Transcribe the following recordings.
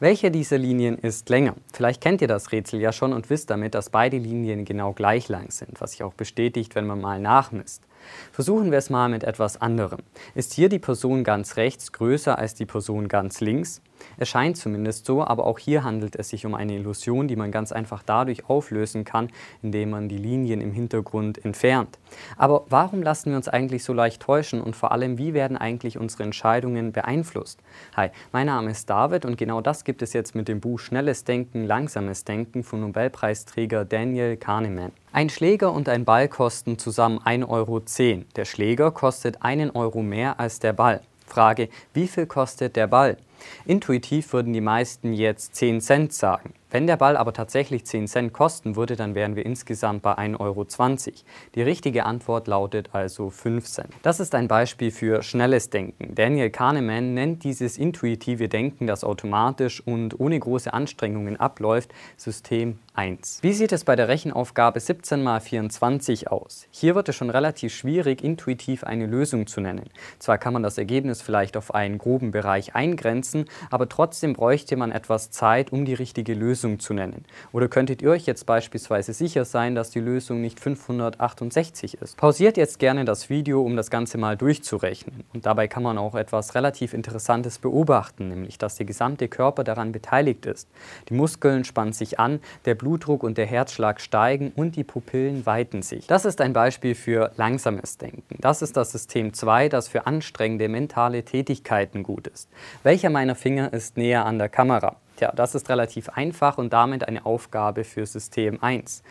Welche dieser Linien ist länger? Vielleicht kennt ihr das Rätsel ja schon und wisst damit, dass beide Linien genau gleich lang sind, was sich auch bestätigt, wenn man mal nachmisst. Versuchen wir es mal mit etwas anderem. Ist hier die Person ganz rechts größer als die Person ganz links? Es scheint zumindest so, aber auch hier handelt es sich um eine Illusion, die man ganz einfach dadurch auflösen kann, indem man die Linien im Hintergrund entfernt. Aber warum lassen wir uns eigentlich so leicht täuschen und vor allem, wie werden eigentlich unsere Entscheidungen beeinflusst? Hi, mein Name ist David und genau das gibt es jetzt mit dem Buch Schnelles Denken, Langsames Denken von Nobelpreisträger Daniel Kahneman. Ein Schläger und ein Ball kosten zusammen 1,10 Euro. Der Schläger kostet einen Euro mehr als der Ball. Frage, wie viel kostet der Ball? Intuitiv würden die meisten jetzt 10 Cent sagen. Wenn der Ball aber tatsächlich 10 Cent kosten würde, dann wären wir insgesamt bei 1,20 Euro. Die richtige Antwort lautet also 5 Cent. Das ist ein Beispiel für schnelles Denken. Daniel Kahneman nennt dieses intuitive Denken, das automatisch und ohne große Anstrengungen abläuft, System 1. Wie sieht es bei der Rechenaufgabe 17 mal 24 aus? Hier wird es schon relativ schwierig, intuitiv eine Lösung zu nennen. Zwar kann man das Ergebnis vielleicht auf einen groben Bereich eingrenzen, aber trotzdem bräuchte man etwas Zeit, um die richtige Lösung Lösung zu nennen? Oder könntet ihr euch jetzt beispielsweise sicher sein, dass die Lösung nicht 568 ist? Pausiert jetzt gerne das Video, um das Ganze mal durchzurechnen. Und dabei kann man auch etwas relativ Interessantes beobachten, nämlich dass der gesamte Körper daran beteiligt ist. Die Muskeln spannen sich an, der Blutdruck und der Herzschlag steigen und die Pupillen weiten sich. Das ist ein Beispiel für langsames Denken. Das ist das System 2, das für anstrengende mentale Tätigkeiten gut ist. Welcher meiner Finger ist näher an der Kamera? Tja, das ist relativ einfach und damit eine Aufgabe für System 1.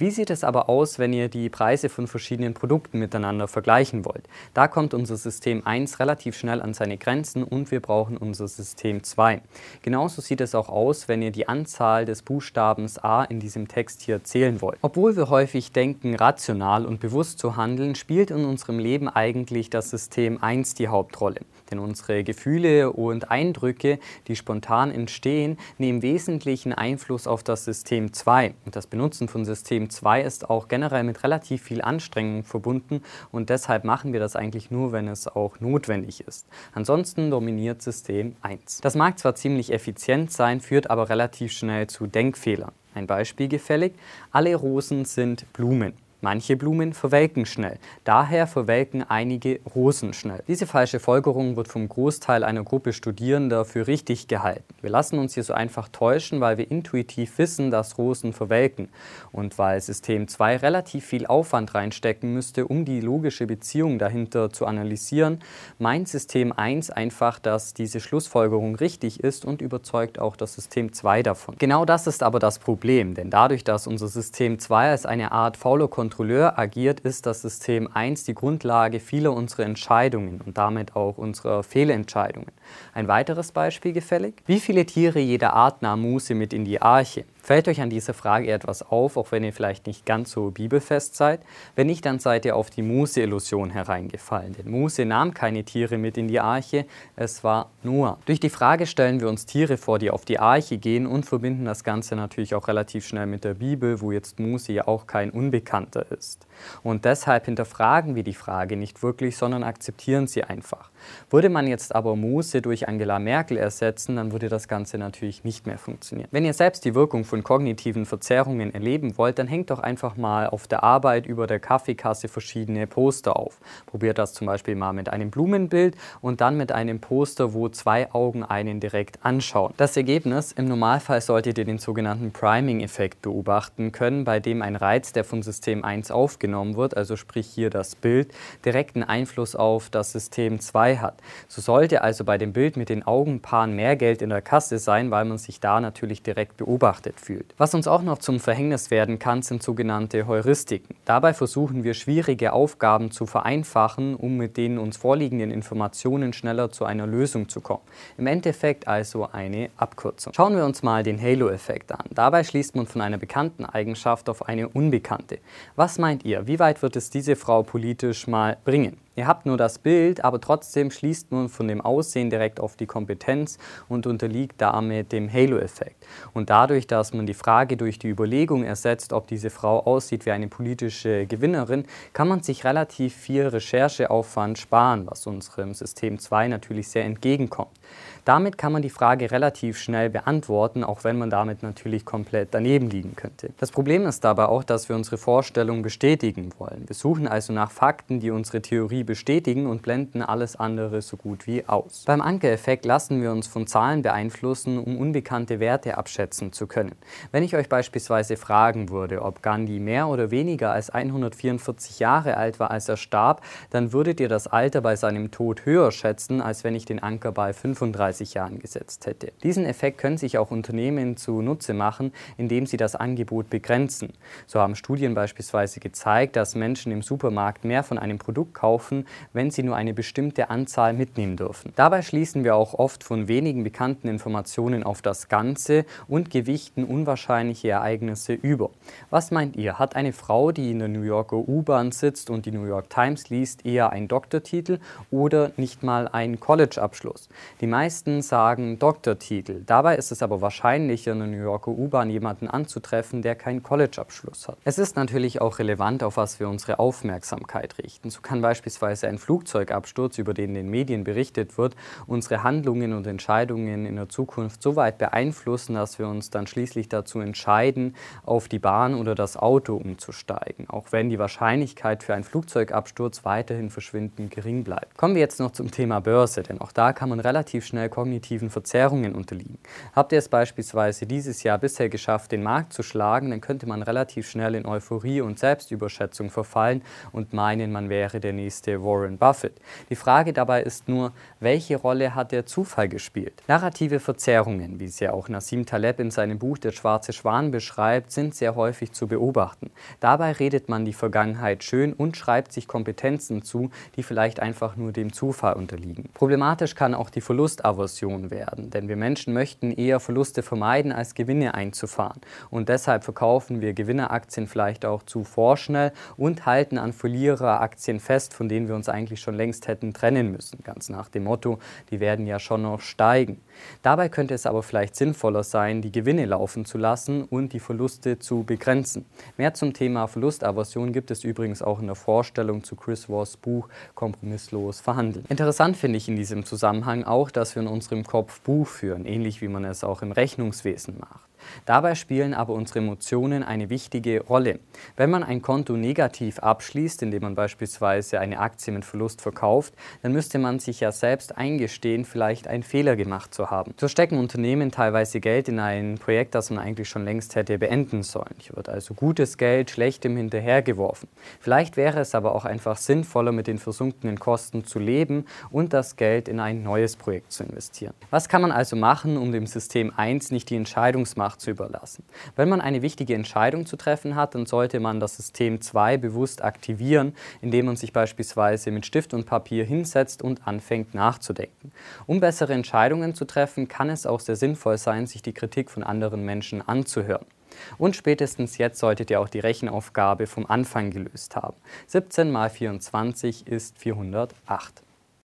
Wie sieht es aber aus, wenn ihr die Preise von verschiedenen Produkten miteinander vergleichen wollt? Da kommt unser System 1 relativ schnell an seine Grenzen und wir brauchen unser System 2. Genauso sieht es auch aus, wenn ihr die Anzahl des Buchstabens A in diesem Text hier zählen wollt. Obwohl wir häufig denken, rational und bewusst zu handeln, spielt in unserem Leben eigentlich das System 1 die Hauptrolle. Denn unsere Gefühle und Eindrücke, die spontan entstehen, nehmen wesentlichen Einfluss auf das System 2. Und das Benutzen von System 2 ist auch generell mit relativ viel Anstrengung verbunden und deshalb machen wir das eigentlich nur, wenn es auch notwendig ist. Ansonsten dominiert System 1. Das mag zwar ziemlich effizient sein, führt aber relativ schnell zu Denkfehlern. Ein Beispiel gefällig, alle Rosen sind Blumen. Manche Blumen verwelken schnell, daher verwelken einige Rosen schnell. Diese falsche Folgerung wird vom Großteil einer Gruppe Studierender für richtig gehalten. Wir lassen uns hier so einfach täuschen, weil wir intuitiv wissen, dass Rosen verwelken und weil System 2 relativ viel Aufwand reinstecken müsste, um die logische Beziehung dahinter zu analysieren, meint System 1 einfach, dass diese Schlussfolgerung richtig ist und überzeugt auch das System 2 davon. Genau das ist aber das Problem, denn dadurch, dass unser System 2 als eine Art fauler Kontrolleur agiert, ist das System 1 die Grundlage vieler unserer Entscheidungen und damit auch unserer Fehlentscheidungen. Ein weiteres Beispiel gefällig? Wie viele Tiere jeder Art nahm Muse mit in die Arche? Fällt euch an dieser Frage etwas auf, auch wenn ihr vielleicht nicht ganz so bibelfest seid? Wenn nicht, dann seid ihr auf die Muse-Illusion hereingefallen. Denn Muse nahm keine Tiere mit in die Arche, es war Noah. Durch die Frage stellen wir uns Tiere vor, die auf die Arche gehen und verbinden das Ganze natürlich auch relativ schnell mit der Bibel, wo jetzt Muse ja auch kein Unbekannter ist. Und deshalb hinterfragen wir die Frage nicht wirklich, sondern akzeptieren sie einfach. Würde man jetzt aber Muse durch Angela Merkel ersetzen, dann würde das Ganze natürlich nicht mehr funktionieren. Wenn ihr selbst die Wirkung von kognitiven Verzerrungen erleben wollt, dann hängt doch einfach mal auf der Arbeit über der Kaffeekasse verschiedene Poster auf. Probiert das zum Beispiel mal mit einem Blumenbild und dann mit einem Poster, wo zwei Augen einen direkt anschauen. Das Ergebnis, im Normalfall solltet ihr den sogenannten Priming-Effekt beobachten können, bei dem ein Reiz, der von System 1 aufgenommen wird, also sprich hier das Bild, direkten Einfluss auf das System 2 hat. So sollte also bei dem Bild mit den Augenpaaren mehr Geld in der Kasse sein, weil man sich da natürlich direkt beobachtet fühlt. Was uns auch noch zum Verhängnis werden kann, sind sogenannte Heuristiken. Dabei versuchen wir schwierige Aufgaben zu vereinfachen, um mit den uns vorliegenden Informationen schneller zu einer Lösung zu kommen. Im Endeffekt also eine Abkürzung. Schauen wir uns mal den Halo-Effekt an. Dabei schließt man von einer bekannten Eigenschaft auf eine unbekannte. Was meint ihr? Wie weit wird es diese Frau politisch mal bringen? Ihr habt nur das Bild, aber trotzdem schließt man von dem Aussehen direkt auf die Kompetenz und unterliegt damit dem Halo-Effekt. Und dadurch, dass man die Frage durch die Überlegung ersetzt, ob diese Frau aussieht wie eine politische Gewinnerin, kann man sich relativ viel Rechercheaufwand sparen, was unserem System 2 natürlich sehr entgegenkommt. Damit kann man die Frage relativ schnell beantworten, auch wenn man damit natürlich komplett daneben liegen könnte. Das Problem ist dabei auch, dass wir unsere Vorstellung bestätigen wollen. Wir suchen also nach Fakten, die unsere Theorie bestätigen und blenden alles andere so gut wie aus. Beim Ankereffekt lassen wir uns von Zahlen beeinflussen, um unbekannte Werte abschätzen zu können. Wenn ich euch beispielsweise fragen würde, ob Gandhi mehr oder weniger als 144 Jahre alt war, als er starb, dann würdet ihr das Alter bei seinem Tod höher schätzen, als wenn ich den Anker bei 35 Jahren gesetzt hätte. Diesen Effekt können sich auch Unternehmen zunutze machen, indem sie das Angebot begrenzen. So haben Studien beispielsweise gezeigt, dass Menschen im Supermarkt mehr von einem Produkt kaufen, wenn sie nur eine bestimmte Anzahl mitnehmen dürfen. Dabei schließen wir auch oft von wenigen bekannten Informationen auf das Ganze und gewichten unwahrscheinliche Ereignisse über. Was meint ihr? Hat eine Frau, die in der New Yorker U-Bahn sitzt und die New York Times liest, eher einen Doktortitel oder nicht mal einen College-Abschluss? Die meisten sagen Doktortitel. Dabei ist es aber wahrscheinlicher, in der New Yorker U-Bahn jemanden anzutreffen, der keinen College-Abschluss hat. Es ist natürlich auch relevant, auf was wir unsere Aufmerksamkeit richten. So kann beispielsweise ein Flugzeugabsturz, über den in den Medien berichtet wird, unsere Handlungen und Entscheidungen in der Zukunft so weit beeinflussen, dass wir uns dann schließlich dazu entscheiden, auf die Bahn oder das Auto umzusteigen, auch wenn die Wahrscheinlichkeit für einen Flugzeugabsturz weiterhin verschwindend gering bleibt. Kommen wir jetzt noch zum Thema Börse, denn auch da kann man relativ schnell kognitiven Verzerrungen unterliegen. Habt ihr es beispielsweise dieses Jahr bisher geschafft, den Markt zu schlagen, dann könnte man relativ schnell in Euphorie und Selbstüberschätzung verfallen und meinen, man wäre der nächste Warren Buffett. Die Frage dabei ist nur, welche Rolle hat der Zufall gespielt? Narrative Verzerrungen, wie es ja auch Nassim Taleb in seinem Buch Der schwarze Schwan beschreibt, sind sehr häufig zu beobachten. Dabei redet man die Vergangenheit schön und schreibt sich Kompetenzen zu, die vielleicht einfach nur dem Zufall unterliegen. Problematisch kann auch die Verlustaversion werden, denn wir Menschen möchten eher Verluste vermeiden, als Gewinne einzufahren. Und deshalb verkaufen wir Gewinneraktien vielleicht auch zu vorschnell und halten an Verliereraktien fest, von denen wir uns eigentlich schon längst hätten trennen müssen. Ganz nach dem Motto, die werden ja schon noch steigen. Dabei könnte es aber vielleicht sinnvoller sein, die Gewinne laufen zu lassen und die Verluste zu begrenzen. Mehr zum Thema Verlustaversion gibt es übrigens auch in der Vorstellung zu Chris Wars Buch Kompromisslos verhandeln. Interessant finde ich in diesem Zusammenhang auch, dass wir in unserem Kopf Buch führen, ähnlich wie man es auch im Rechnungswesen macht. Dabei spielen aber unsere Emotionen eine wichtige Rolle. Wenn man ein Konto negativ abschließt, indem man beispielsweise eine Aktie mit Verlust verkauft, dann müsste man sich ja selbst eingestehen, vielleicht einen Fehler gemacht zu haben. So stecken Unternehmen teilweise Geld in ein Projekt, das man eigentlich schon längst hätte beenden sollen. Hier wird also gutes Geld schlechtem hinterhergeworfen. Vielleicht wäre es aber auch einfach sinnvoller, mit den versunkenen Kosten zu leben und das Geld in ein neues Projekt zu investieren. Was kann man also machen, um dem System 1 nicht die Entscheidungsmacht zu überlassen. Wenn man eine wichtige Entscheidung zu treffen hat, dann sollte man das System 2 bewusst aktivieren, indem man sich beispielsweise mit Stift und Papier hinsetzt und anfängt nachzudenken. Um bessere Entscheidungen zu treffen, kann es auch sehr sinnvoll sein, sich die Kritik von anderen Menschen anzuhören. Und spätestens jetzt solltet ihr auch die Rechenaufgabe vom Anfang gelöst haben. 17 mal 24 ist 408.